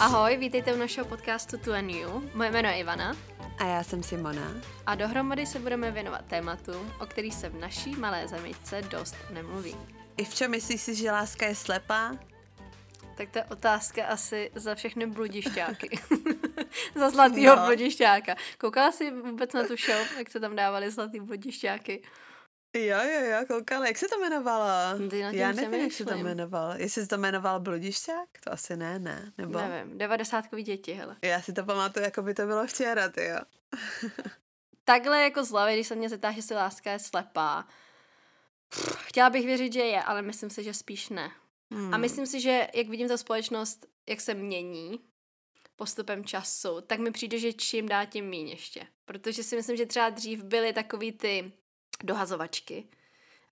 Ahoj, vítejte u našeho podcastu To and You. Moje jméno je Ivana. A já jsem Simona. A dohromady se budeme věnovat tématům, o kterých se v naší malé zemičce dost nemluví. I v čem myslíš si, že láska je slepá? Tak to je otázka asi za všechny bludišťáky. za zlatýho no. bludišťáka. Koukala jsi vůbec na tu show, jak se tam dávali zlatý bludišťáky? Jo, jo, jo, koukala. Jak se to jmenovalo? Ty na Já nevím, jak se to jmenovalo. Jestli se to jmenoval Bludišťák? To asi ne, ne. Nebo... Nevím, devadesátkový děti, hele. Já si to pamatuju, jako by to bylo včera, ty jo. Takhle jako z hlavy, když se mě zeptá, že si láska je slepá, chtěla bych věřit, že je, ale myslím si, že spíš ne. Hmm. A myslím si, že jak vidím ta společnost, jak se mění postupem času, tak mi přijde, že čím dá tím míň ještě. Protože si myslím, že třeba dřív byly takový ty dohazovačky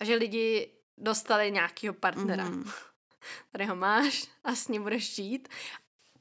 a že lidi dostali nějakého partnera. Mm. Tady ho máš a s ním budeš žít.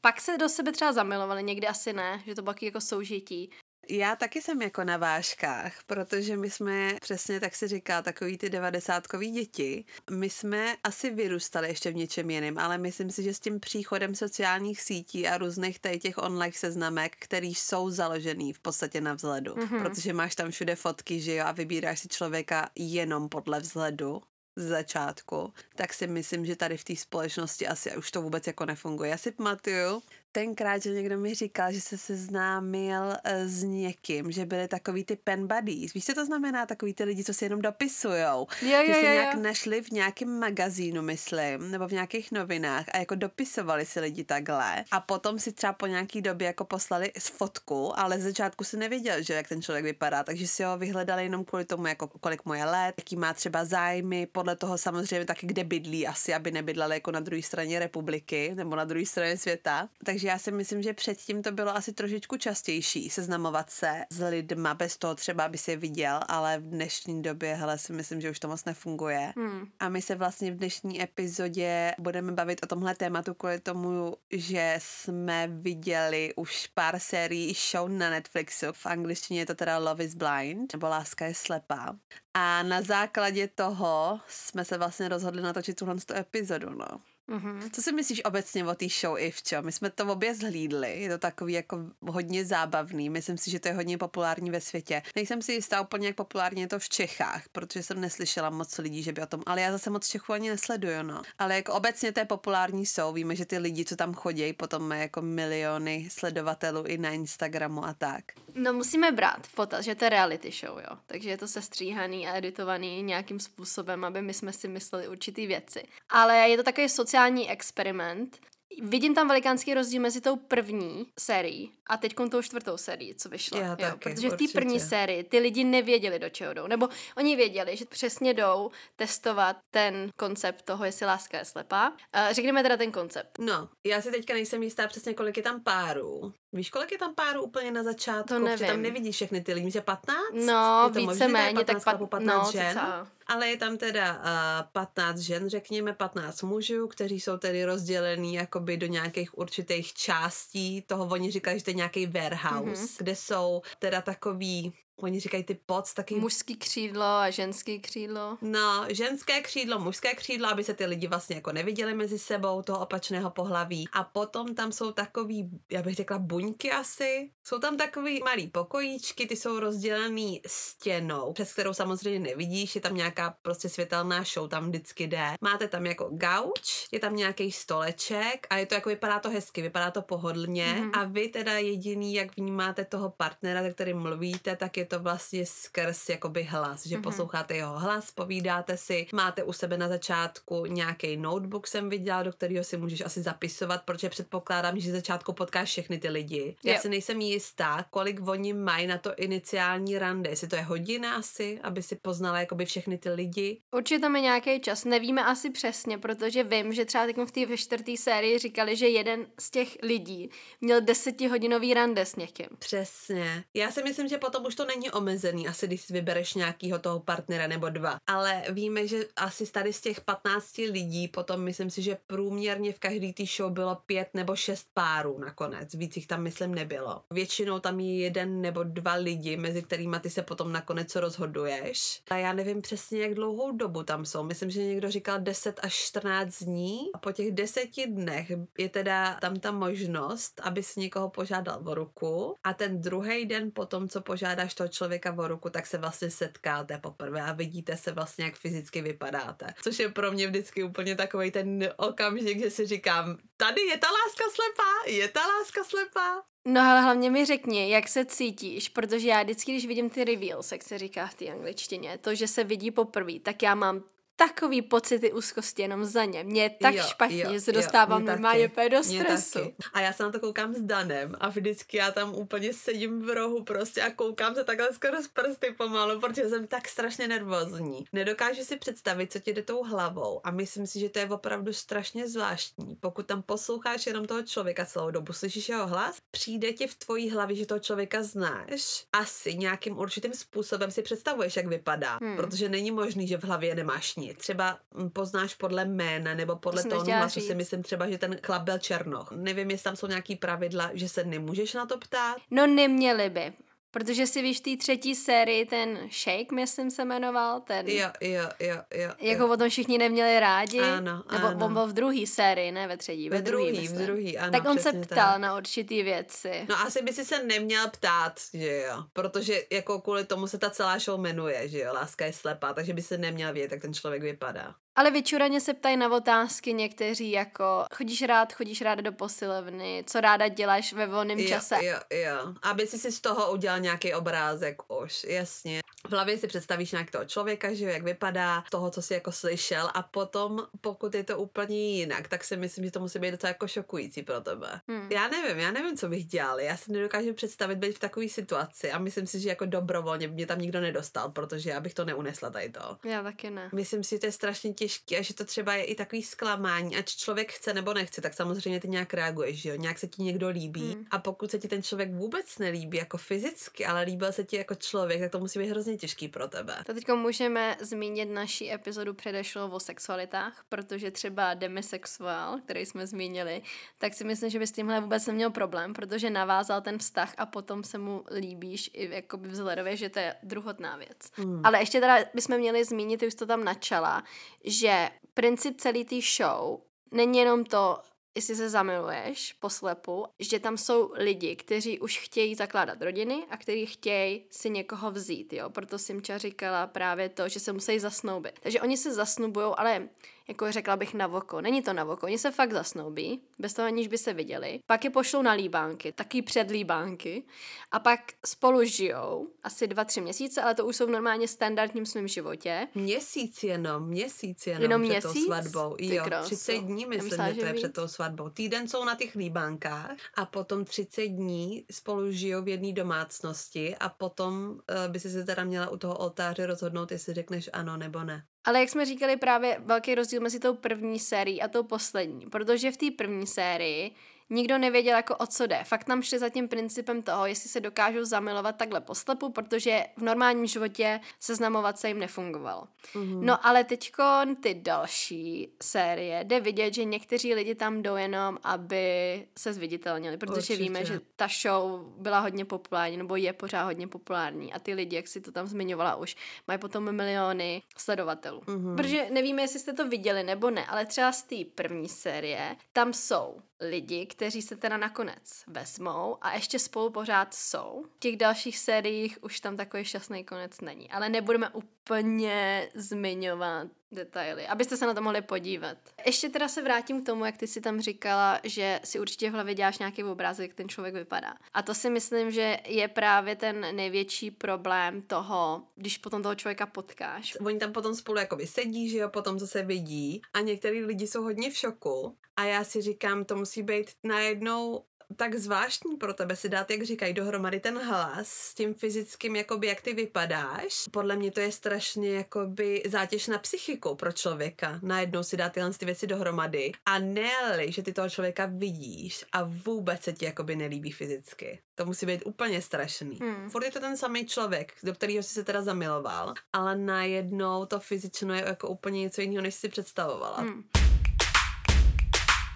Pak se do sebe třeba zamilovali, někdy asi ne, že to bylo jako soužití. Já taky jsem jako na váškách, protože my jsme, přesně tak se říká, takový ty devadesátkový děti. My jsme asi vyrůstali ještě v něčem jiném, ale myslím si, že s tím příchodem sociálních sítí a různých tady těch online seznamek, který jsou založený v podstatě na vzhledu, mm-hmm. protože máš tam všude fotky, že jo, a vybíráš si člověka jenom podle vzhledu, z začátku, tak si myslím, že tady v té společnosti asi už to vůbec jako nefunguje. Já si pamatuju, tenkrát, že někdo mi říkal, že se seznámil eh, s někým, že byly takový ty pen buddies. Víš, co to znamená? Takový ty lidi, co si jenom dopisujou. Jo, jo, že se jo, nějak jo. našli v nějakém magazínu, myslím, nebo v nějakých novinách a jako dopisovali si lidi takhle. A potom si třeba po nějaký době jako poslali fotku, ale z začátku si nevěděl, že jak ten člověk vypadá, takže si ho vyhledali jenom kvůli tomu, jako kolik mu je let, jaký má třeba zájmy, podle toho samozřejmě taky, kde bydlí asi, aby nebydleli jako na druhé straně republiky nebo na druhé straně světa. Takže já si myslím, že předtím to bylo asi trošičku častější seznamovat se s lidma bez toho třeba, aby si je viděl, ale v dnešní době, hele, si myslím, že už to moc nefunguje. Hmm. A my se vlastně v dnešní epizodě budeme bavit o tomhle tématu kvůli tomu, že jsme viděli už pár sérií show na Netflixu. V angličtině je to teda Love is Blind, nebo Láska je slepá. A na základě toho jsme se vlastně rozhodli natočit tuhle epizodu, no. Mm-hmm. Co si myslíš obecně o té show Ivčo? My jsme to obě zhlídli, je to takový jako hodně zábavný, myslím si, že to je hodně populární ve světě. Nejsem si jistá úplně, jak populárně je to v Čechách, protože jsem neslyšela moc lidí, že by o tom, ale já zase moc Čechů ani nesleduju, no. Ale jako obecně to je populární show, víme, že ty lidi, co tam chodí, potom mají jako miliony sledovatelů i na Instagramu a tak. No musíme brát v potaz, že to je reality show, jo. Takže je to sestříhaný a editovaný nějakým způsobem, aby my jsme si mysleli určitý věci. Ale je to takový sociální sociální experiment. Vidím tam velikánský rozdíl mezi tou první sérií a teď tou čtvrtou sérií, co vyšla. Já jo, taky, protože v té první sérii ty lidi nevěděli, do čeho jdou. Nebo oni věděli, že přesně jdou testovat ten koncept toho, jestli láska je slepá. Uh, řekněme teda ten koncept. No, já si teďka nejsem jistá přesně, kolik je tam párů. Víš, kolik je tam párů úplně na začátku? To nevím. tam nevidíš všechny ty lidi, že 15? No, víceméně, tak pat, 15 no, žen. Cca. Ale je tam teda uh, 15 žen, řekněme 15 mužů, kteří jsou tedy rozdělený jakoby do nějakých určitých částí toho, oni říkají, že to je nějaký warehouse, mm-hmm. kde jsou teda takový Oni říkají ty poc taky. Mužský křídlo a ženský křídlo. No, ženské křídlo, mužské křídlo, aby se ty lidi vlastně jako neviděli mezi sebou toho opačného pohlaví. A potom tam jsou takový, já bych řekla buňky asi. Jsou tam takový malý pokojíčky, ty jsou rozdělený stěnou, přes kterou samozřejmě nevidíš, je tam nějaká prostě světelná show, tam vždycky jde. Máte tam jako gauč, je tam nějaký stoleček a je to jako vypadá to hezky, vypadá to pohodlně mm-hmm. a vy teda jediný, jak vnímáte toho partnera, se kterým mluvíte, tak je to vlastně skrz jakoby hlas, že mm-hmm. posloucháte jeho hlas, povídáte si, máte u sebe na začátku nějaký notebook jsem viděla, do kterého si můžeš asi zapisovat, protože předpokládám, že začátku potkáš všechny ty lidi. Já yep. si nejsem jistá, kolik oni mají na to iniciální rande, jestli to je hodina asi, aby si poznala jakoby všechny ty lidi. Určitě tam je nějaký čas, nevíme asi přesně, protože vím, že třeba teď v té ve čtvrté sérii říkali, že jeden z těch lidí měl desetihodinový rande s někým. Přesně. Já si myslím, že potom už to není není omezený, asi když si vybereš nějakýho toho partnera nebo dva. Ale víme, že asi tady z těch 15 lidí, potom myslím si, že průměrně v každý té show bylo pět nebo šest párů nakonec. Víc jich tam myslím nebylo. Většinou tam je jeden nebo dva lidi, mezi kterými ty se potom nakonec rozhoduješ. A já nevím přesně, jak dlouhou dobu tam jsou. Myslím, že někdo říkal 10 až 14 dní. A po těch deseti dnech je teda tam ta možnost, aby si někoho požádal o ruku. A ten druhý den potom, co požádáš toho člověka o ruku, tak se vlastně setkáte poprvé a vidíte se vlastně, jak fyzicky vypadáte. Což je pro mě vždycky úplně takový ten okamžik, že si říkám, tady je ta láska slepá, je ta láska slepá. No ale hlavně mi řekni, jak se cítíš, protože já vždycky, když vidím ty reveals, jak se říká v té angličtině, to, že se vidí poprvé, tak já mám takový pocity úzkosti jenom za ně. Mě je tak Jo, špatně, jo, že se jo, dostávám mě normálně taky, do stresu. taky. A já se na to koukám s Danem a vždycky já tam úplně sedím v rohu prostě a koukám se takhle skoro z prsty pomalu, protože jsem tak strašně nervózní. Nedokážu si představit, co ti jde tou hlavou a myslím si, že to je opravdu strašně zvláštní. Pokud tam posloucháš jenom toho člověka celou dobu, slyšíš jeho hlas, přijde ti v tvojí hlavě, že toho člověka znáš, asi nějakým určitým způsobem si představuješ, jak vypadá, Hmm. protože není možný, že v hlavě nemáš nic. Třeba mm, poznáš podle jména nebo podle nechtěla hlasu si myslím třeba, že ten chlap byl černoch. Nevím, jestli tam jsou nějaký pravidla, že se nemůžeš na to ptát. No neměli by, protože si víš v té třetí sérii ten Shake, myslím se jmenoval, ten, Jo, jo, jo, jo. jako jo. o tom všichni neměli rádi, Ano, nebo ano. on byl v druhé sérii, ne ve třetí, Ve druhý, v myslím. druhý, ano, tak on se ptal tak. na určitý věci. No asi by si se neměl ptát, že jo, protože jako kvůli tomu se ta celá show jmenuje, že jo, láska je slepá, takže by se neměl vědět, jak ten člověk vypadá. Ale vyčuraně se ptají na otázky někteří, jako chodíš rád, chodíš ráda do posilovny, co ráda děláš ve volném Jo, čase. jo, jo. Aby si si z toho udělal nějaký obrázek už, jasně. V hlavě si představíš nějak toho člověka, že jo, jak vypadá, toho, co jsi jako slyšel a potom, pokud je to úplně jinak, tak si myslím, že to musí být docela jako šokující pro tebe. Hmm. Já nevím, já nevím, co bych dělal. Já si nedokážu představit být v takové situaci a myslím si, že jako dobrovolně by mě tam nikdo nedostal, protože já bych to neunesla tady to. Já taky ne. Myslím si, že to je strašně těžké a že to třeba je i takový zklamání, ať člověk chce nebo nechce, tak samozřejmě ty nějak reaguješ, že jo, nějak se ti někdo líbí Mm. a pokud se ti ten člověk vůbec nelíbí jako fyzicky, ale líbil se ti jako člověk, tak to musí být hrozně těžký pro tebe. To teď můžeme zmínit naší epizodu předešlou o sexualitách, protože třeba demisexuál, který jsme zmínili, tak si myslím, že by s tímhle vůbec neměl problém, protože navázal ten vztah a potom se mu líbíš i jakoby vzhledově, že to je druhotná věc. Hmm. Ale ještě teda bychom měli zmínit, už to tam načala, že princip celé té show není jenom to, jestli se zamiluješ poslepu, že tam jsou lidi, kteří už chtějí zakládat rodiny a kteří chtějí si někoho vzít, jo. Proto Simča říkala právě to, že se musí zasnoubit. Takže oni se zasnubujou, ale jako řekla bych na voko. Není to na voko, oni se fakt zasnoubí, bez toho aniž by se viděli. Pak je pošlou na líbánky, taky před líbánky. A pak spolu žijou asi dva, tři měsíce, ale to už jsou v normálně standardním svém životě. Měsíc jenom, měsíc jenom, Jenom před tou měsíc? svatbou. Ty Jo, kráso. 30 dní myslím, myslela, že to je před tou svatbou. Týden jsou na těch líbánkách a potom 30 dní spolu žijou v jedné domácnosti a potom uh, by si se teda měla u toho oltáře rozhodnout, jestli řekneš ano nebo ne. Ale jak jsme říkali, právě velký rozdíl mezi tou první sérií a tou poslední, protože v té první sérii nikdo nevěděl, jako o co jde. Fakt tam šli za tím principem toho, jestli se dokážou zamilovat takhle poslepu, protože v normálním životě seznamovat se jim nefungovalo. Mhm. No ale teďko ty další série jde vidět, že někteří lidi tam jdou jenom, aby se zviditelnili, protože Určitě. víme, že ta show byla hodně populární, nebo je pořád hodně populární a ty lidi, jak si to tam zmiňovala už, mají potom miliony sledovatelů. Mhm. Protože nevíme, jestli jste to viděli nebo ne, ale třeba z té první série tam jsou lidi, kteří se teda nakonec vezmou a ještě spolu pořád jsou. V těch dalších sériích už tam takový šťastný konec není, ale nebudeme úplně zmiňovat detaily, abyste se na to mohli podívat. Ještě teda se vrátím k tomu, jak ty si tam říkala, že si určitě v hlavě děláš nějaký obrázek, jak ten člověk vypadá. A to si myslím, že je právě ten největší problém toho, když potom toho člověka potkáš. Oni tam potom spolu jakoby sedí, že jo, potom co se vidí a některý lidi jsou hodně v šoku a já si říkám, to musí být najednou tak zvláštní pro tebe si dát, jak říkají, dohromady ten hlas s tím fyzickým, jakoby jak ty vypadáš. Podle mě to je strašně jakoby zátěž na psychiku pro člověka. Najednou si dát tyhle ty věci dohromady. A ne že ty toho člověka vidíš a vůbec se ti jakoby nelíbí fyzicky. To musí být úplně strašný. Hmm. Furt je to ten samý člověk, do kterého jsi se teda zamiloval, ale najednou to fyzično je jako úplně něco jiného, než si představovala. Hmm.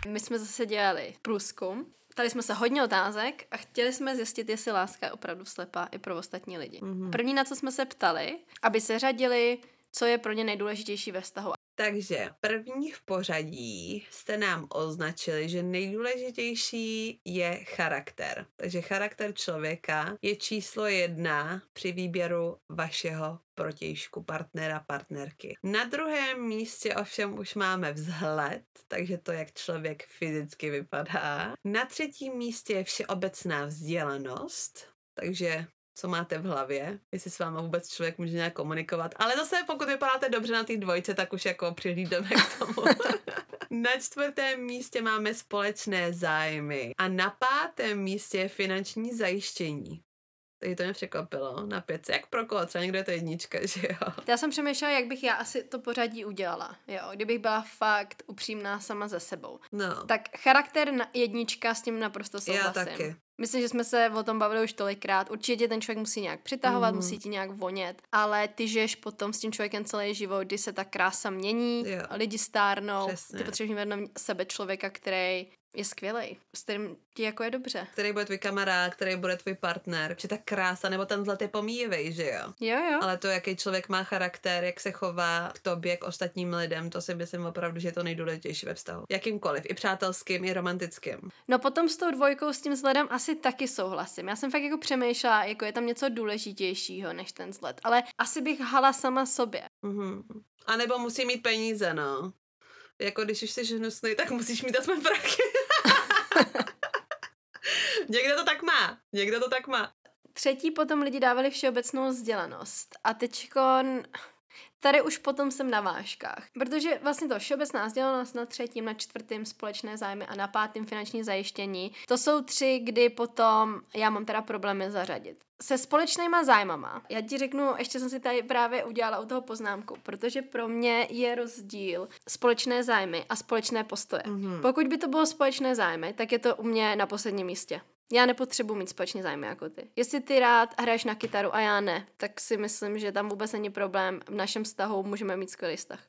My jsme zase dělali průzkum. Tady jsme se hodně otázek a chtěli jsme zjistit, jestli láska je opravdu slepá i pro ostatní lidi. Mm-hmm. První, na co jsme se ptali, aby se řadili, co je pro ně nejdůležitější ve vztahu. Takže první v pořadí jste nám označili, že nejdůležitější je charakter. Takže charakter člověka je číslo jedna při výběru vašeho protějšku, partnera, partnerky. Na druhém místě ovšem už máme vzhled, takže to, jak člověk fyzicky vypadá. Na třetím místě je všeobecná vzdělanost, takže co máte v hlavě, jestli s váma vůbec člověk může nějak komunikovat. Ale zase, pokud vypadáte dobře na té dvojce, tak už jako přihlídeme k tomu. na čtvrtém místě máme společné zájmy a na pátém místě je finanční zajištění. Takže to mě překvapilo na pětce. Jak pro koho? Třeba někdo je to jednička, že jo? Já jsem přemýšlela, jak bych já asi to pořadí udělala, jo, kdybych byla fakt upřímná sama ze sebou. No. Tak charakter na jednička s tím naprosto souhlasím. Já taky. Myslím, že jsme se o tom bavili už tolikrát. Určitě ten člověk musí nějak přitahovat, mm. musí ti nějak vonět, ale ty žiješ potom s tím člověkem celý život, kdy se ta krása mění, jo. lidi stárnou, Přesně. ty potřebuješ vedle sebe člověka, který je skvělý, s kterým ti jako je dobře. Který bude tvůj kamarád, který bude tvůj partner. Či ta krása nebo ten zlatý pomíjivý, že jo? Jo, jo. Ale to, jaký člověk má charakter, jak se chová k tobě, k ostatním lidem, to si myslím opravdu, že je to nejdůležitější ve vztahu. Jakýmkoliv, i přátelským, i romantickým. No potom s tou dvojkou, s tím vzhledem asi taky souhlasím. Já jsem fakt jako přemýšlela, jako je tam něco důležitějšího než ten vzhled. Ale asi bych hala sama sobě. Mm-hmm. A nebo musí mít peníze, no. Jako když už jsi hnusný, tak musíš mít aspoň prachy. Někdo to tak má. Někdo to tak má. Třetí potom lidi dávali všeobecnou vzdělanost. A teďkon... Tady už potom jsem na vážkách, protože vlastně to všeobecná vzdělanost na třetím, na čtvrtým společné zájmy a na pátým finanční zajištění, to jsou tři, kdy potom já mám teda problémy zařadit. Se společnýma zájmama, já ti řeknu, ještě jsem si tady právě udělala u toho poznámku, protože pro mě je rozdíl společné zájmy a společné postoje. Mm-hmm. Pokud by to bylo společné zájmy, tak je to u mě na posledním místě. Já nepotřebuji mít společně zájmy jako ty. Jestli ty rád hraješ na kytaru a já ne, tak si myslím, že tam vůbec není problém. V našem vztahu můžeme mít skvělý vztah.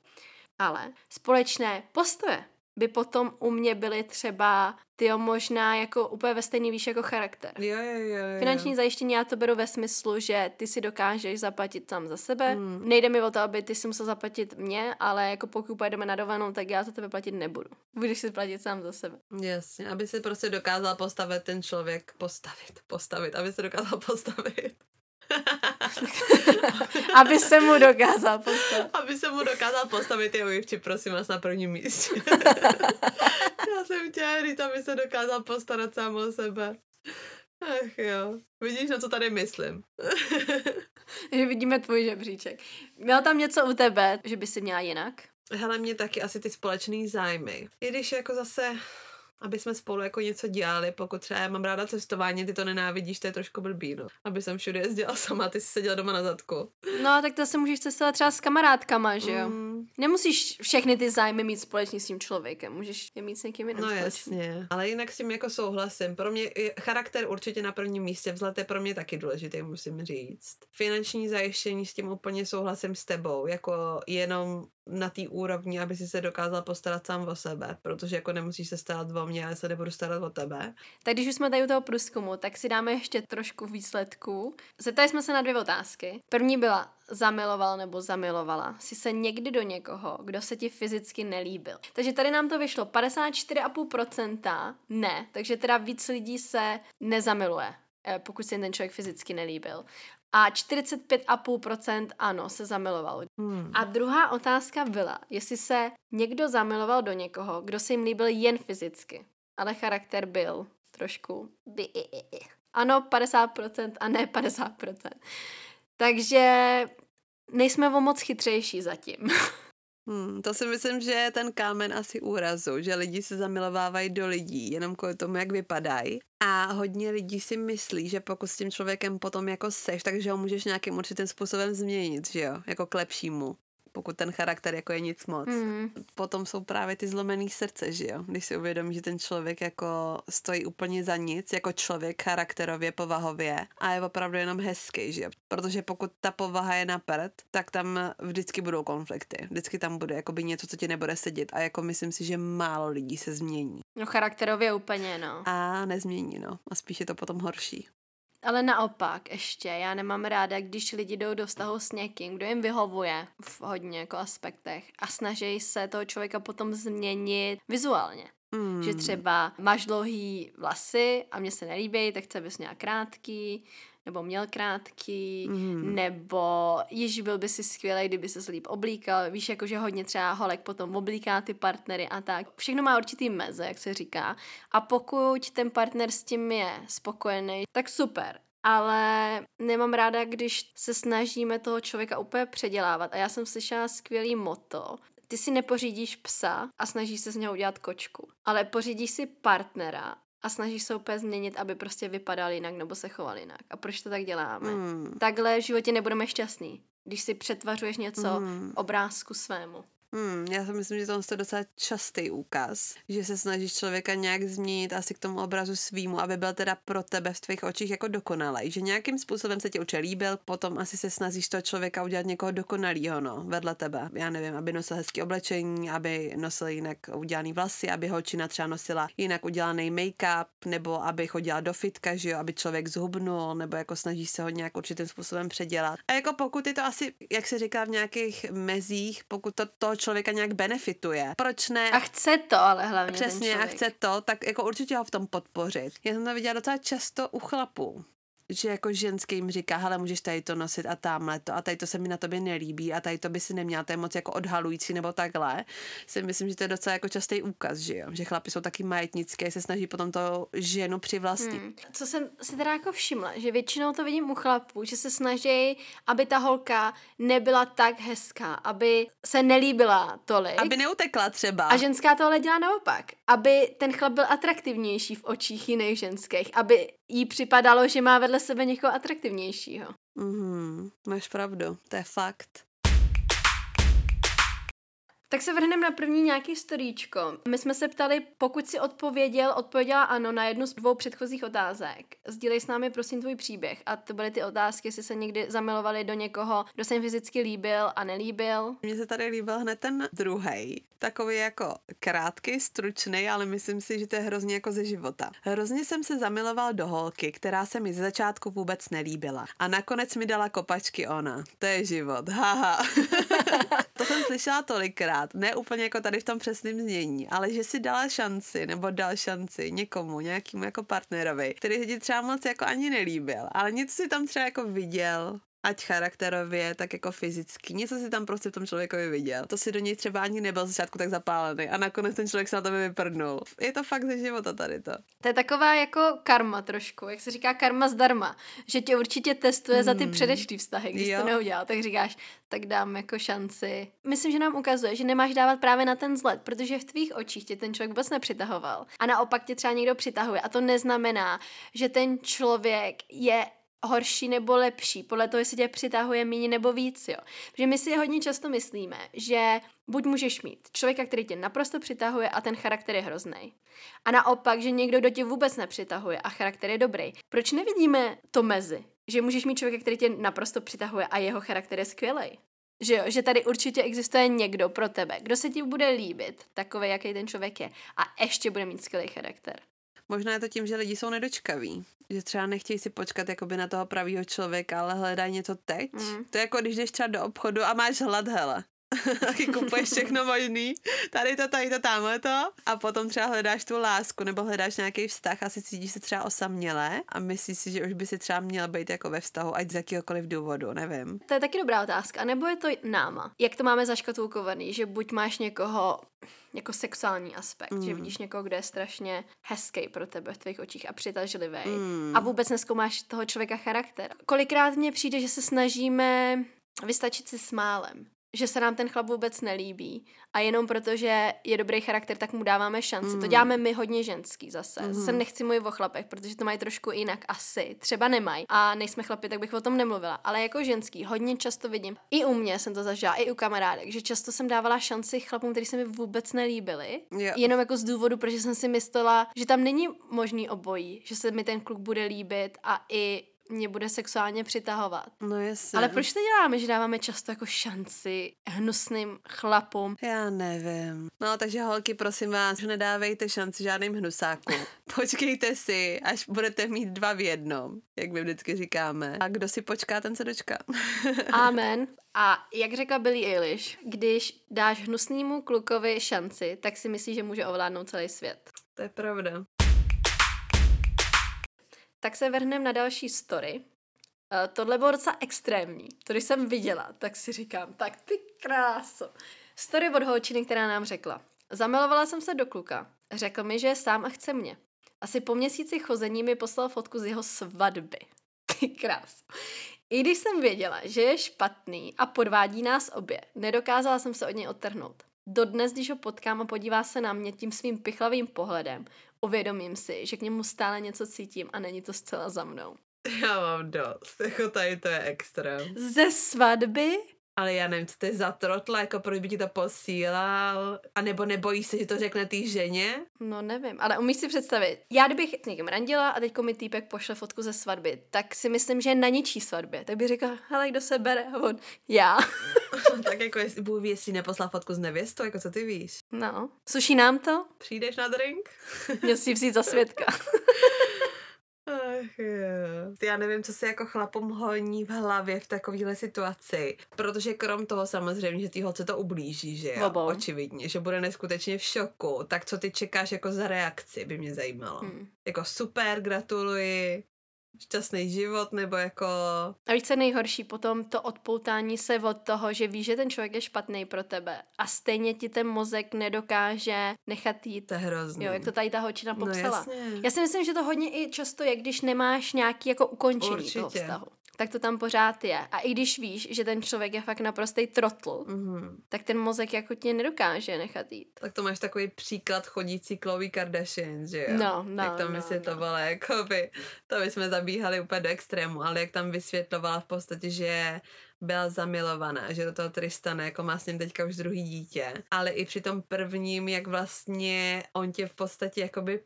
Ale společné postoje by potom u mě byly třeba ty možná jako úplně ve stejný výš jako charakter. Jo, jo, jo, jo. Finanční zajištění já to beru ve smyslu, že ty si dokážeš zaplatit sám za sebe. Mm. Nejde mi o to, aby ty si musel zaplatit mě, ale jako pokud pojedeme na dovolenou, tak já za tebe platit nebudu. Budeš si platit sám za sebe. Jasně, aby si prostě dokázal postavit ten člověk, postavit, postavit, aby se dokázal postavit. Aby se mu dokázal postavit. Aby se mu dokázal postavit je ujivči, prosím vás, na prvním místě. Já jsem chtěla říct, aby se dokázal postarat sám o sebe. Ach jo, vidíš, na co tady myslím. že vidíme tvůj žebříček. Měl tam něco u tebe, že by si měla jinak? Hele, mě taky asi ty společné zájmy. I když jako zase aby jsme spolu jako něco dělali, pokud třeba já mám ráda cestování, ty to nenávidíš, to je trošku blbý, no. Aby jsem všude jezdila sama, ty jsi seděla doma na zadku. No, tak to se můžeš cestovat třeba s kamarádkama, že jo? Mm. Nemusíš všechny ty zájmy mít společně s tím člověkem, můžeš je mít s někým jiným No společný. jasně, ale jinak s tím jako souhlasím. Pro mě je charakter určitě na prvním místě, vzhled je pro mě taky důležitý, musím říct. Finanční zajištění s tím úplně souhlasím s tebou, jako jenom na té úrovni, aby si se dokázal postarat sám o sebe, protože jako nemusíš se starat o mě, já se nebudu starat o tebe. Tak když už jsme tady u toho průzkumu, tak si dáme ještě trošku výsledků. Zeptali jsme se na dvě otázky. První byla, zamiloval nebo zamilovala si se někdy do někoho, kdo se ti fyzicky nelíbil. Takže tady nám to vyšlo 54,5% ne, takže teda víc lidí se nezamiluje eh, pokud se ten člověk fyzicky nelíbil a 45,5% ano, se zamiloval. Hmm. A druhá otázka byla, jestli se někdo zamiloval do někoho, kdo se jim líbil jen fyzicky, ale charakter byl trošku... Ano, 50% a ne 50%. Takže nejsme o moc chytřejší zatím. Hmm, to si myslím, že je ten kámen asi úrazu, že lidi se zamilovávají do lidí jenom kvůli tomu, jak vypadají. A hodně lidí si myslí, že pokud s tím člověkem potom jako seš, takže ho můžeš nějakým určitým způsobem změnit, že jo, jako k lepšímu pokud ten charakter jako je nic moc. Mm. Potom jsou právě ty zlomený srdce, že jo? Když si uvědomí, že ten člověk jako stojí úplně za nic, jako člověk charakterově, povahově a je opravdu jenom hezký, že jo? Protože pokud ta povaha je na prd, tak tam vždycky budou konflikty. Vždycky tam bude jakoby něco, co ti nebude sedět a jako myslím si, že málo lidí se změní. No charakterově úplně, no. A nezmění, no. A spíš je to potom horší. Ale naopak ještě, já nemám ráda, když lidi jdou do vztahu s někým, kdo jim vyhovuje v hodně jako aspektech a snaží se toho člověka potom změnit vizuálně. Mm. Že třeba máš dlouhý vlasy a mě se nelíbí, tak chce bys nějak krátký, nebo měl krátký, mm. nebo již byl by si skvělý, kdyby se líp oblíkal. Víš, jakože hodně třeba holek potom oblíká ty partnery a tak. Všechno má určitý meze, jak se říká. A pokud ten partner s tím je spokojený, tak super ale nemám ráda, když se snažíme toho člověka úplně předělávat. A já jsem slyšela skvělý moto. Ty si nepořídíš psa a snažíš se z něho udělat kočku, ale pořídíš si partnera a snažíš se úplně změnit, aby prostě vypadal jinak nebo se choval jinak. A proč to tak děláme? Mm. Takhle v životě nebudeme šťastní, když si přetvařuješ něco mm. obrázku svému. Hmm, já si myslím, že to je docela častý úkaz, že se snažíš člověka nějak změnit asi k tomu obrazu svýmu, aby byl teda pro tebe v tvých očích jako dokonalý. Že nějakým způsobem se ti určitě líbil, potom asi se snažíš toho člověka udělat někoho dokonalýho, no, vedle tebe. Já nevím, aby nosil hezký oblečení, aby nosil jinak udělaný vlasy, aby holčina třeba nosila jinak udělaný make-up, nebo aby chodila do fitka, že jo, aby člověk zhubnul, nebo jako snažíš se ho nějak určitým způsobem předělat. A jako pokud je to asi, jak se říká v nějakých mezích, pokud to, to člověka nějak benefituje. Proč ne? A chce to, ale hlavně Přesně, a chce to, tak jako určitě ho v tom podpořit. Já jsem to viděla docela často u chlapů že jako ženský jim říká, hele, můžeš tady to nosit a tamhle to a tady to se mi na tobě nelíbí a tady to by si neměla, to je moc jako odhalující nebo takhle. Si myslím, že to je docela jako častý úkaz, že jo, že chlapi jsou taky majetnické, se snaží potom to ženu přivlastnit. Hmm. Co jsem si teda jako všimla, že většinou to vidím u chlapů, že se snaží, aby ta holka nebyla tak hezká, aby se nelíbila tolik. Aby neutekla třeba. A ženská to ale dělá naopak. Aby ten chlap byl atraktivnější v očích jiných ženských, aby jí připadalo, že má vedle sebe někoho atraktivnějšího. Mhm, máš pravdu, to je fakt. Tak se vrhneme na první nějaký storíčko. My jsme se ptali, pokud si odpověděl, odpověděla ano na jednu z dvou předchozích otázek. Sdílej s námi prosím tvůj příběh. A to byly ty otázky, jestli se někdy zamilovali do někoho, kdo se jim fyzicky líbil a nelíbil. Mně se tady líbil hned ten druhý, takový jako krátký, stručný, ale myslím si, že to je hrozně jako ze života. Hrozně jsem se zamiloval do holky, která se mi ze začátku vůbec nelíbila. A nakonec mi dala kopačky ona. To je život. Haha. to jsem slyšela tolikrát, ne úplně jako tady v tom přesném znění, ale že si dala šanci, nebo dal šanci někomu, nějakému jako partnerovi, který se ti třeba moc jako ani nelíbil, ale něco si tam třeba jako viděl, ať charakterově, tak jako fyzicky. Něco si tam prostě v tom člověkovi viděl. To si do něj třeba ani nebyl z začátku tak zapálený a nakonec ten člověk se na tebe vyprdnul. Je to fakt ze života tady to. To je taková jako karma trošku, jak se říká karma zdarma, že tě určitě testuje hmm. za ty hmm. předešlý vztahy, když jo. to neudělal, tak říkáš, tak dám jako šanci. Myslím, že nám ukazuje, že nemáš dávat právě na ten zlet, protože v tvých očích tě ten člověk vůbec nepřitahoval. A naopak tě třeba někdo přitahuje. A to neznamená, že ten člověk je horší nebo lepší, podle toho, jestli tě přitahuje méně nebo víc, jo. Protože my si hodně často myslíme, že buď můžeš mít člověka, který tě naprosto přitahuje a ten charakter je hrozný. A naopak, že někdo, kdo tě vůbec nepřitahuje a charakter je dobrý. Proč nevidíme to mezi? Že můžeš mít člověka, který tě naprosto přitahuje a jeho charakter je skvělý. Že jo, že tady určitě existuje někdo pro tebe, kdo se ti bude líbit, takový, jaký ten člověk je, a ještě bude mít skvělý charakter. Možná je to tím, že lidi jsou nedočkaví. Že třeba nechtějí si počkat jakoby na toho pravého člověka, ale hledají něco teď. Mm. To je jako když jdeš třeba do obchodu a máš hlad, hele. taky kupuješ všechno možný, tady to, tady to, tamhle to a potom třeba hledáš tu lásku nebo hledáš nějaký vztah a si cítíš se třeba osamělé a myslíš si, že už by si třeba měl být jako ve vztahu, ať z jakýhokoliv důvodu, nevím. To je taky dobrá otázka, a nebo je to náma? Jak to máme zaškatulkovaný, že buď máš někoho jako sexuální aspekt, mm. že vidíš někoho, kdo je strašně hezký pro tebe v tvých očích a přitažlivý mm. a vůbec neskoumáš toho člověka charakter. Kolikrát mně přijde, že se snažíme vystačit si s málem že se nám ten chlap vůbec nelíbí a jenom protože je dobrý charakter, tak mu dáváme šanci. Mm. To děláme my hodně ženský zase. Mm. Zase nechci mluvit o chlapech, protože to mají trošku jinak asi. Třeba nemají. A nejsme chlapi, tak bych o tom nemluvila. Ale jako ženský hodně často vidím. I u mě jsem to zažila, i u kamarádek, že často jsem dávala šanci chlapům, kteří se mi vůbec nelíbili. Jo. Jenom jako z důvodu, protože jsem si myslela, že tam není možný obojí, že se mi ten kluk bude líbit a i mě bude sexuálně přitahovat. No jasně. Ale proč to děláme, že dáváme často jako šanci hnusným chlapům? Já nevím. No, takže holky, prosím vás, nedávejte šanci žádným hnusákům. Počkejte si, až budete mít dva v jednom, jak my vždycky říkáme. A kdo si počká, ten se dočká. Amen. A jak řekla Billie Eilish, když dáš hnusnému klukovi šanci, tak si myslí, že může ovládnout celý svět. to je pravda. Tak se vrhneme na další story. Uh, tohle bylo docela extrémní. To, když jsem viděla, tak si říkám, tak ty kráso. Story od holčiny, která nám řekla. Zamilovala jsem se do kluka. Řekl mi, že je sám a chce mě. Asi po měsíci chození mi poslal fotku z jeho svatby. Ty krás. I když jsem věděla, že je špatný a podvádí nás obě, nedokázala jsem se od něj odtrhnout. Dodnes, když ho potkám a podívá se na mě tím svým pichlavým pohledem, uvědomím si, že k němu stále něco cítím a není to zcela za mnou. Já mám dost. Jako tady to je extrém. Ze svatby? Ale já nevím, co to je za trotla, jako proč by ti to posílal? A nebo nebojíš se, že to řekne té ženě? No nevím, ale umíš si představit. Já kdybych s někým randila a teďko mi týpek pošle fotku ze svatby, tak si myslím, že je na ničí svatbě. Tak bych řekla, hele, kdo se bere? A on, já. tak jako jestli, Bůh ví, jestli neposlal fotku z nevěstou, jako co ty víš? No. Suší nám to? Přijdeš na drink? Měl si vzít za svědka. Ach jo. Já nevím, co se jako chlapům honí v hlavě v takovéhle situaci. Protože krom toho samozřejmě, že ty holce to ublíží, že jo? Obou. Očividně, že bude neskutečně v šoku. Tak co ty čekáš jako za reakci, by mě zajímalo. Hmm. Jako super, gratuluji, šťastný život, nebo jako... A víš, co je nejhorší? Potom to odpoutání se od toho, že víš, že ten člověk je špatný pro tebe a stejně ti ten mozek nedokáže nechat jít. To je hrozný. Jo, jak to tady ta holčina no popsala. jasně. Já si myslím, že to hodně i často je, když nemáš nějaký jako ukončení Určitě. toho vztahu. Tak to tam pořád je. A i když víš, že ten člověk je fakt naprostý trotl, Mhm. tak ten mozek jako tě nedokáže nechat jít. Tak to máš takový příklad chodící Chloe Kardashian, že jo? No, no, Jak tam no, vysvětlovala, no. jakoby, to by jsme zabíhali úplně do extrému, ale jak tam vysvětlovala v podstatě, že byla zamilovaná, že do toho Tristana jako má s ním teďka už druhý dítě, ale i při tom prvním, jak vlastně on tě v podstatě jakoby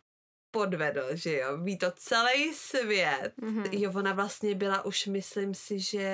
podvedl, že jo, ví to celý svět. Mhm. Jo, ona vlastně byla už, myslím si, že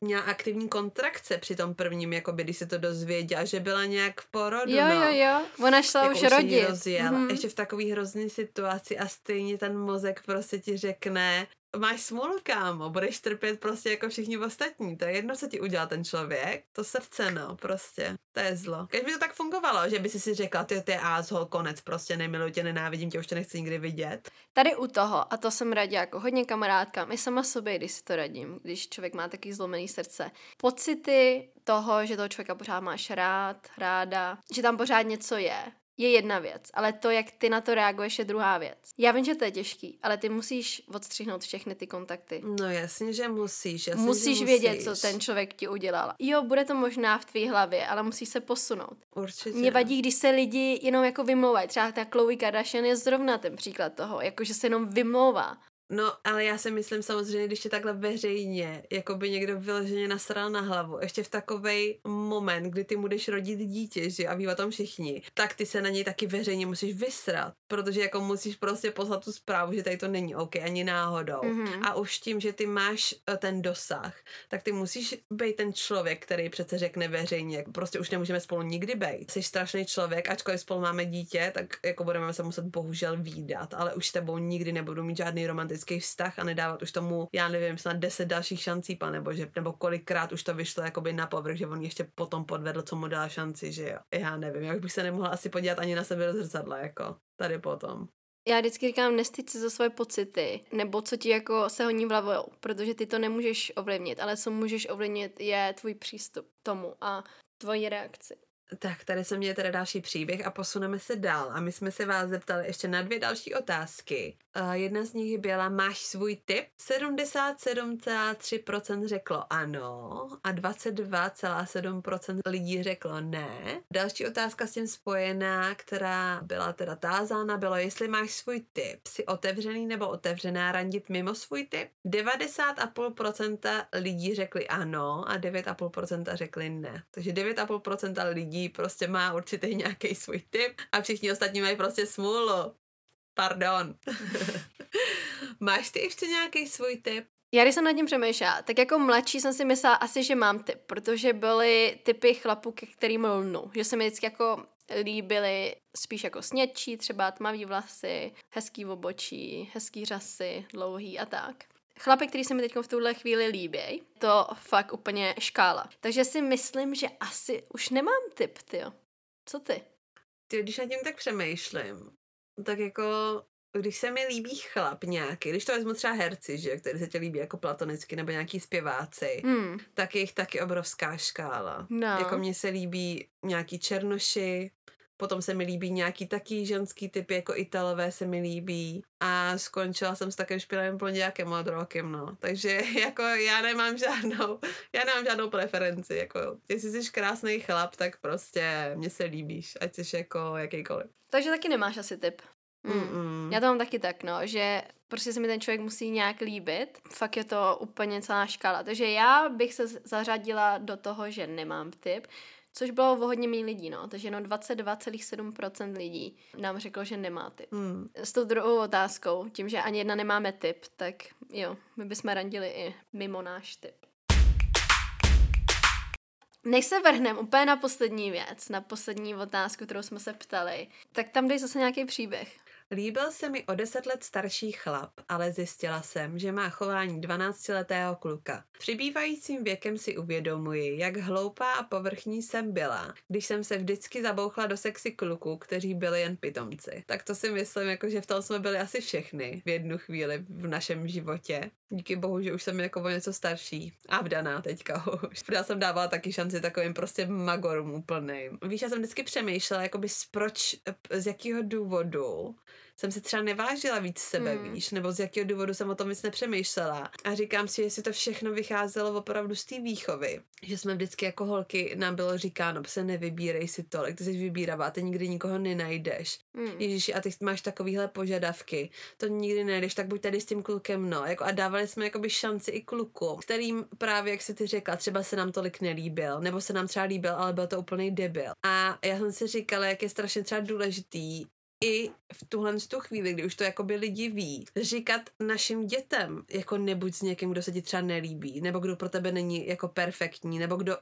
měla aktivní kontrakce při tom prvním, jakoby, když se to dozvěděla, že byla nějak v porodu, Jo, no jo, jo. Ona šla jako už rodit. rozjel. Mhm. Ještě v takový hrozný situaci a stejně ten mozek prostě ti řekne, máš smůlu, kámo, budeš trpět prostě jako všichni ostatní. To je jedno, co ti udělal ten člověk. To srdce, no, prostě. To je zlo. Když by to tak fungovalo, že by si si řekla, ty, ty ázhol, konec, prostě nemiluji tě, nenávidím tě, už tě nechci nikdy vidět. Tady u toho, a to jsem radila jako hodně kamarádkám, i sama sobě, když si to radím, když člověk má taky zlomený srdce. Pocity toho, že toho člověka pořád máš rád, ráda, že tam pořád něco je, je jedna věc, ale to, jak ty na to reaguješ, je druhá věc. Já vím, že to je těžký, ale ty musíš odstřihnout všechny ty kontakty. No jasně, že musíš. Jasně, musíš že vědět, musíš. co ten člověk ti udělal. Jo, bude to možná v tvý hlavě, ale musíš se posunout. Určitě. Mě vadí, když se lidi jenom jako vymlouvají. Třeba ta Chloe Kardashian je zrovna ten příklad toho, jako že se jenom vymlouvá. No, ale já si myslím samozřejmě, když tě takhle veřejně, jako by někdo vyloženě nasral na hlavu, ještě v takovej moment, kdy ty budeš rodit dítě, že a ví o tom všichni, tak ty se na něj taky veřejně musíš vysrat, protože jako musíš prostě poslat tu zprávu, že tady to není OK ani náhodou. Mhm. A už tím, že ty máš eh, ten dosah, tak ty musíš být ten člověk, který přece řekne veřejně, prostě už nemůžeme spolu nikdy být. Jsi strašný člověk, ačkoliv spolu máme dítě, tak jako budeme se muset bohužel výdat, ale už s tebou nikdy nebudu mít žádný romantický vztah a nedávat už tomu, já nevím, snad deset dalších šancí, pane bože, nebo kolikrát už to vyšlo jakoby na povrch, že on ještě potom podvedl, co mu dal šanci, že jo. Já nevím, jak bych se nemohla asi podívat ani na sebe do zrcadla, jako tady potom. Já vždycky říkám, nestyď se za svoje pocity, nebo co ti jako se honí v hlavou, protože ty to nemůžeš ovlivnit, ale co můžeš ovlivnit je tvůj přístup tomu a tvoji reakci. Tak, tady se mě teda další příběh a posuneme se dál. A my jsme se vás zeptali ještě na dvě další otázky. Uh, jedna z nich byla, máš svůj tip? 77,3% řeklo ano a 22,7% lidí řeklo ne. Další otázka s tím spojená, která byla teda tázána, bylo, jestli máš svůj tip, jsi otevřený nebo otevřená randit mimo svůj tip? 90,5% lidí řekli ano a 9,5% řekli ne. Takže 9,5% lidí prostě má určitý nějaký svůj tip a všichni ostatní mají prostě smůlu. Pardon. Máš ty ještě nějaký svůj tip? Já když jsem nad tím přemýšlela, tak jako mladší jsem si myslela asi, že mám typ, protože byly typy chlapů, ke kterým lnu. Že se mi vždycky jako líbily spíš jako snědčí, třeba tmavý vlasy, hezký obočí, hezký řasy, dlouhý a tak. Chlapy, který se mi teď v tuhle chvíli líbí, to fakt úplně škála. Takže si myslím, že asi už nemám typ, ty. Co ty? Ty, když nad tím tak přemýšlím, tak jako když se mi líbí chlap nějaký, když to vezmu třeba herci, že, který se ti líbí jako platonicky, nebo nějaký zpěváci, hmm. tak je jich taky obrovská škála. No. Jako mně se líbí nějaký černoši, potom se mi líbí nějaký taký ženský typ, jako Italové se mi líbí a skončila jsem s takým špinavým plnějákem od rokem, no. Takže jako já nemám žádnou, já nemám žádnou preferenci, jako jestli jsi krásný chlap, tak prostě mě se líbíš, ať jsi jako jakýkoliv. Takže taky nemáš asi typ. Mm. Já to mám taky tak, no, že prostě se mi ten člověk musí nějak líbit. Fakt je to úplně celá škála. Takže já bych se zařadila do toho, že nemám typ, což bylo o hodně méně lidí, no. Takže jenom 22,7% lidí nám řeklo, že nemá typ. Mm. S tou druhou otázkou, tím, že ani jedna nemáme typ, tak jo, my bychom randili i mimo náš typ. Než se vrhneme úplně na poslední věc, na poslední otázku, kterou jsme se ptali, tak tam dej zase nějaký příběh. Líbil se mi o deset let starší chlap, ale zjistila jsem, že má chování 12-letého kluka. Přibývajícím věkem si uvědomuji, jak hloupá a povrchní jsem byla, když jsem se vždycky zabouchla do sexy kluků, kteří byli jen pitomci. Tak to si myslím, jako, že v tom jsme byli asi všechny v jednu chvíli v našem životě. Díky bohu, že už jsem jako o něco starší a vdaná teďka už. Já jsem dávala taky šanci takovým prostě magorům úplným. Víš, já jsem vždycky přemýšlela, jakoby proč, z jakého důvodu jsem si třeba nevážila víc sebe, hmm. víš, nebo z jakého důvodu jsem o tom víc nepřemýšlela. A říkám si, jestli to všechno vycházelo opravdu z té výchovy, že jsme vždycky jako holky, nám bylo říkáno, se nevybírej si tolik, ty jsi vybíravá, ty nikdy nikoho nenajdeš. Hmm. Ježíši, a ty máš takovýhle požadavky, to nikdy nejdeš, tak buď tady s tím klukem, no. Jako a dávali jsme jakoby šanci i kluku, kterým právě, jak se ty řekla, třeba se nám tolik nelíbil, nebo se nám třeba líbil, ale byl to úplný debil. A já jsem si říkala, jak je strašně třeba důležitý i v tuhle tu chvíli, kdy už to jako by lidi ví, říkat našim dětem, jako nebuď s někým, kdo se ti třeba nelíbí, nebo kdo pro tebe není jako perfektní, nebo kdo,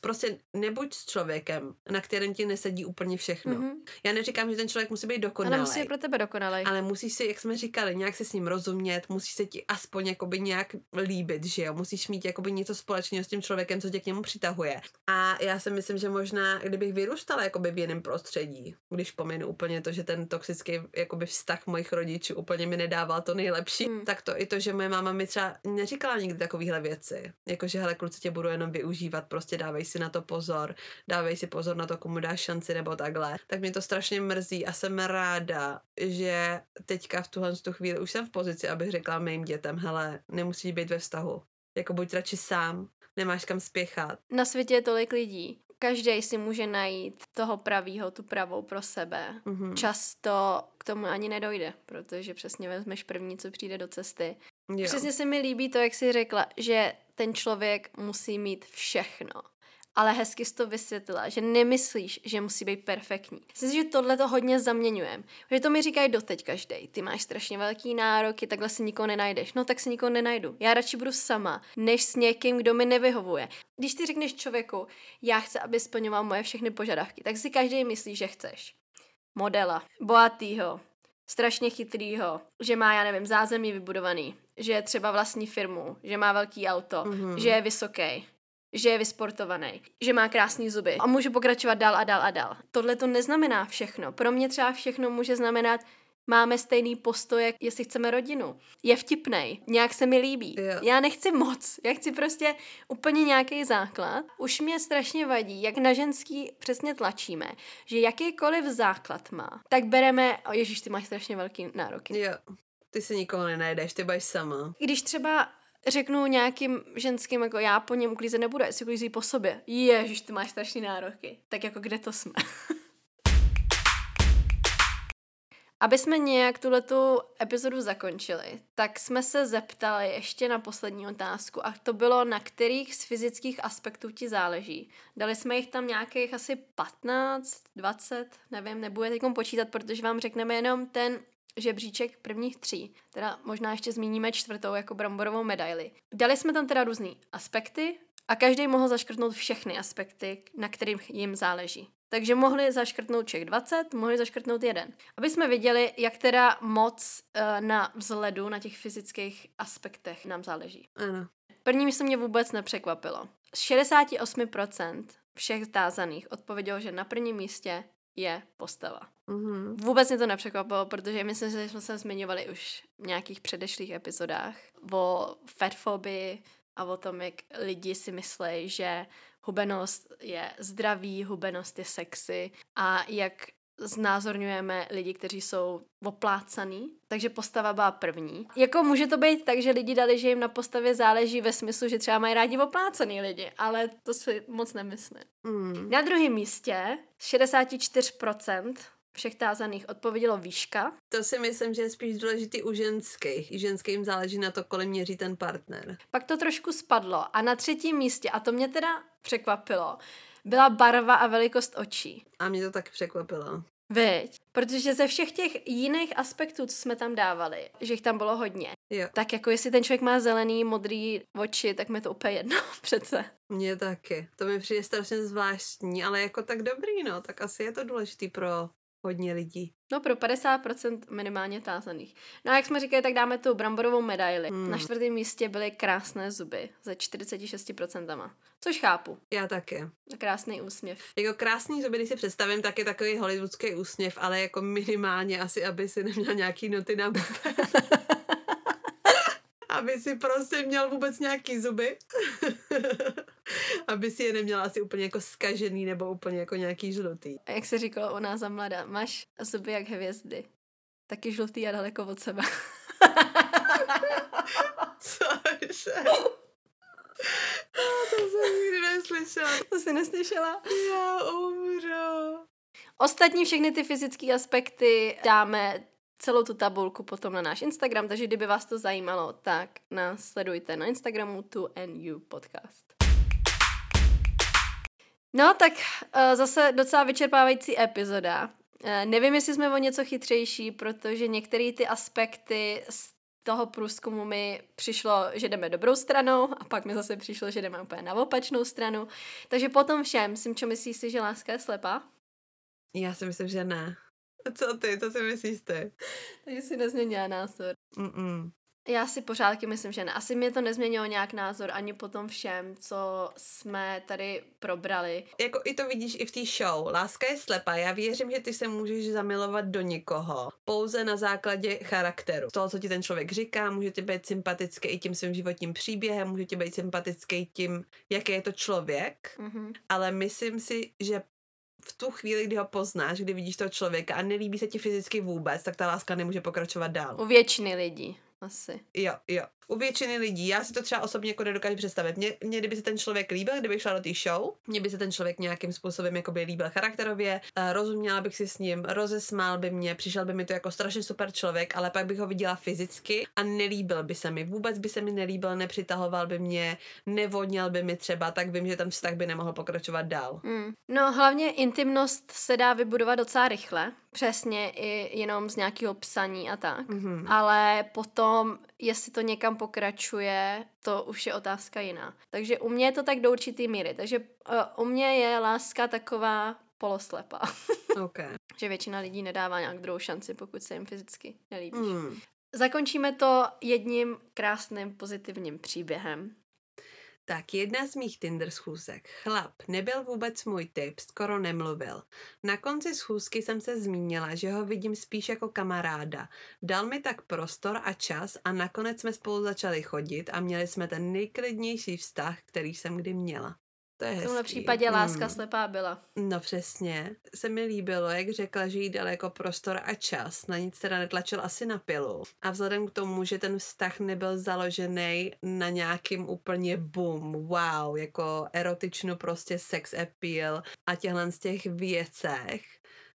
prostě nebuď s člověkem, na kterém ti nesedí úplně všechno. Mm-hmm. Já neříkám, že ten člověk musí být dokonalý. Ale musí pro tebe dokonalý. Ale musíš si, jak jsme říkali, nějak se s ním rozumět, musíš se ti aspoň jakoby nějak líbit, že jo? Musíš mít jakoby něco společného s tím člověkem, co tě k němu přitahuje. A já si myslím, že možná, kdybych vyrůstala jakoby v jiném prostředí, když pominu úplně to, že ten toxický jakoby vztah mojich rodičů úplně mi nedával to nejlepší, mm. tak to i to, že moje máma mi třeba neříkala nikdy takovéhle věci. Jakože, hele, kluci tě budu jenom využívat, prostě dávej si na to pozor, dávej si pozor na to, komu dáš šanci nebo takhle. Tak mě to strašně mrzí a jsem ráda, že teďka v tuhle tu chvíli už jsem v pozici, abych řekla mým dětem, hele, nemusíš být ve vztahu. Jako buď radši sám, nemáš kam spěchat. Na světě je tolik lidí. Každý si může najít toho pravýho, tu pravou pro sebe. Mm-hmm. Často k tomu ani nedojde, protože přesně vezmeš první, co přijde do cesty. Jo. Přesně se mi líbí to, jak jsi řekla, že ten člověk musí mít všechno ale hezky jsi to vysvětlila, že nemyslíš, že musí být perfektní. Myslím si, že tohle to hodně zaměňujeme. Že to mi říkají doteď každý. Ty máš strašně velký nároky, takhle si nikoho nenajdeš. No tak si nikoho nenajdu. Já radši budu sama, než s někým, kdo mi nevyhovuje. Když ty řekneš člověku, já chci, aby splňoval moje všechny požadavky, tak si každý myslí, že chceš. Modela, bohatýho, strašně chytrýho, že má, já nevím, zázemí vybudovaný, že je třeba vlastní firmu, že má velký auto, mm-hmm. že je vysoký, že je vysportovaný, že má krásné zuby a můžu pokračovat dál a dál a dál. Tohle to neznamená všechno. Pro mě třeba všechno může znamenat, máme stejný postoj, jestli chceme rodinu. Je vtipnej, nějak se mi líbí. Yeah. Já nechci moc, já chci prostě úplně nějaký základ. Už mě strašně vadí, jak na ženský přesně tlačíme, že jakýkoliv základ má, tak bereme, oh, ježíš, ty máš strašně velký nároky. Yeah. Ty se nikoho nenajdeš, ty budeš sama. Když třeba řeknu nějakým ženským, jako já po něm uklízet nebudu, jestli uklízí po sobě. Ježiš, ty máš strašný nároky. Tak jako kde to jsme? Aby jsme nějak tuhletu epizodu zakončili, tak jsme se zeptali ještě na poslední otázku a to bylo, na kterých z fyzických aspektů ti záleží. Dali jsme jich tam nějakých asi 15, 20, nevím, nebude teď počítat, protože vám řekneme jenom ten žebříček prvních tří. Teda možná ještě zmíníme čtvrtou jako bramborovou medaili. Dali jsme tam teda různé aspekty a každý mohl zaškrtnout všechny aspekty, na kterých jim záleží. Takže mohli zaškrtnout všech 20, mohli zaškrtnout jeden. Aby jsme viděli, jak teda moc uh, na vzhledu, na těch fyzických aspektech nám záleží. Ano. První místo mě vůbec nepřekvapilo. Z 68% všech tázaných odpovědělo, že na prvním místě je postava. Mm-hmm. Vůbec mě to nepřekvapilo, protože myslím, že jsme se zmiňovali už v nějakých předešlých epizodách o fatfobii a o tom, jak lidi si myslí, že hubenost je zdraví, hubenost je sexy a jak znázorňujeme lidi, kteří jsou oplácaný, takže postava byla první. Jako může to být tak, že lidi dali, že jim na postavě záleží ve smyslu, že třeba mají rádi oplácaný lidi, ale to si moc nemyslím. Mm. Na druhém místě 64% všech tázaných odpovědělo výška. To si myslím, že je spíš důležitý u ženských. I ženským záleží na to, kolik měří ten partner. Pak to trošku spadlo a na třetím místě, a to mě teda překvapilo, byla barva a velikost očí. A mě to taky překvapilo. Veď, protože ze všech těch jiných aspektů, co jsme tam dávali, že jich tam bylo hodně, Jo. tak jako jestli ten člověk má zelený, modrý oči, tak mi to úplně jedno přece. Mně taky. To mi přijde strašně zvláštní, ale jako tak dobrý, no. Tak asi je to důležitý pro hodně lidí. No pro 50% minimálně tázaných. No a jak jsme říkali, tak dáme tu bramborovou medaili. Hmm. Na čtvrtém místě byly krásné zuby ze 46%. Což chápu. Já taky. Krásný úsměv. Jako krásný zuby, když si představím, tak je takový hollywoodský úsměv, ale jako minimálně asi, aby si neměl nějaký noty na. aby si prostě měl vůbec nějaký zuby. aby si je neměla asi úplně jako skažený nebo úplně jako nějaký žlutý. A jak se říkalo nás za mladá, máš zuby jak hvězdy. Taky žlutý a daleko od sebe. Cože? To jsem nikdy neslyšela. to jsi neslyšela? Já umřu. Ostatní všechny ty fyzické aspekty dáme celou tu tabulku potom na náš Instagram, takže kdyby vás to zajímalo, tak nás sledujte na Instagramu tu NU podcast. No tak uh, zase docela vyčerpávající epizoda. Uh, nevím, jestli jsme o něco chytřejší, protože některé ty aspekty z toho průzkumu mi přišlo, že jdeme dobrou stranou a pak mi zase přišlo, že jdeme úplně na opačnou stranu. Takže potom všem, Simčo, myslíš si, že láska je slepá? Já si myslím, že ne. Co ty, co si myslíš ty? Takže si nezměnila názor. Mm-mm. Já si pořádky myslím, že ne. Asi mě to nezměnilo nějak názor ani po tom všem, co jsme tady probrali. Jako i to vidíš i v té show. Láska je slepá. Já věřím, že ty se můžeš zamilovat do někoho. Pouze na základě charakteru. Toho, co ti ten člověk říká, může ti být sympatický i tím svým životním příběhem, může ti být sympatický tím, jaký je to člověk. Mhm. Ale myslím si, že v tu chvíli, kdy ho poznáš, kdy vidíš toho člověka a nelíbí se ti fyzicky vůbec, tak ta láska nemůže pokračovat dál. U většiny lidí. Asi. Jo, jo. U většiny lidí, já si to třeba osobně jako nedokážu představit. Mě, mě kdyby se ten člověk líbil, kdybych šla do té show, mě by se ten člověk nějakým způsobem jako by líbil charakterově, uh, rozuměla bych si s ním, rozesmál by mě, přišel by mi to jako strašně super člověk, ale pak bych ho viděla fyzicky a nelíbil by se mi. Vůbec by se mi nelíbil, nepřitahoval by mě, nevodněl by mi třeba, tak vím, že ten vztah by nemohl pokračovat dál. Mm. No hlavně intimnost se dá vybudovat docela rychle. Přesně i jenom z nějakého psaní a tak. Mhm. Ale potom, jestli to někam pokračuje, to už je otázka jiná. Takže u mě je to tak do určitý míry. Takže uh, u mě je láska taková poloslepá. OK. že většina lidí nedává nějak druhou šanci, pokud se jim fyzicky nelíbí. Mm. Zakončíme to jedním krásným pozitivním příběhem. Tak jedna z mých Tinder schůzek. Chlap, nebyl vůbec můj typ, skoro nemluvil. Na konci schůzky jsem se zmínila, že ho vidím spíš jako kamaráda. Dal mi tak prostor a čas a nakonec jsme spolu začali chodit a měli jsme ten nejklidnější vztah, který jsem kdy měla. To je V tomhle hezký. případě láska Hmm. slepá byla. No přesně. Se mi líbilo, jak řekla, že jí dal jako prostor a čas. Na nic teda netlačil asi na pilu. A vzhledem k tomu, že ten vztah nebyl založený na nějakým úplně boom, wow, jako erotičnu prostě sex appeal a těchhle z těch věcech,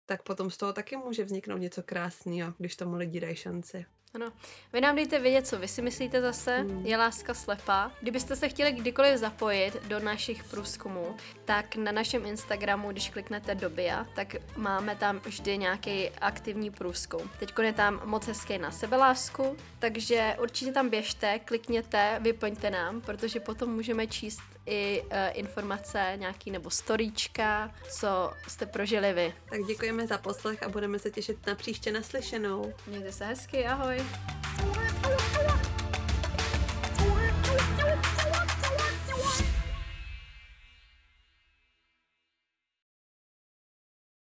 tak potom z toho taky může vzniknout něco krásného, když tomu lidi dají šanci. Ano. Vy nám dejte vědět, co vy si myslíte zase. Hmm. Je láska slepá. Kdybyste se chtěli kdykoliv zapojit do našich průzkumů, tak na našem Instagramu, když kliknete do BIA, tak máme tam vždy nějaký aktivní průzkum. Teď je tam moc hezký na sebelásku, takže určitě tam běžte, klikněte, vyplňte nám, protože potom můžeme číst i uh, informace nějaký nebo storíčka, co jste prožili vy. Tak děkujeme za poslech a budeme se těšit na příště naslyšenou. Mějte se hezky, ahoj!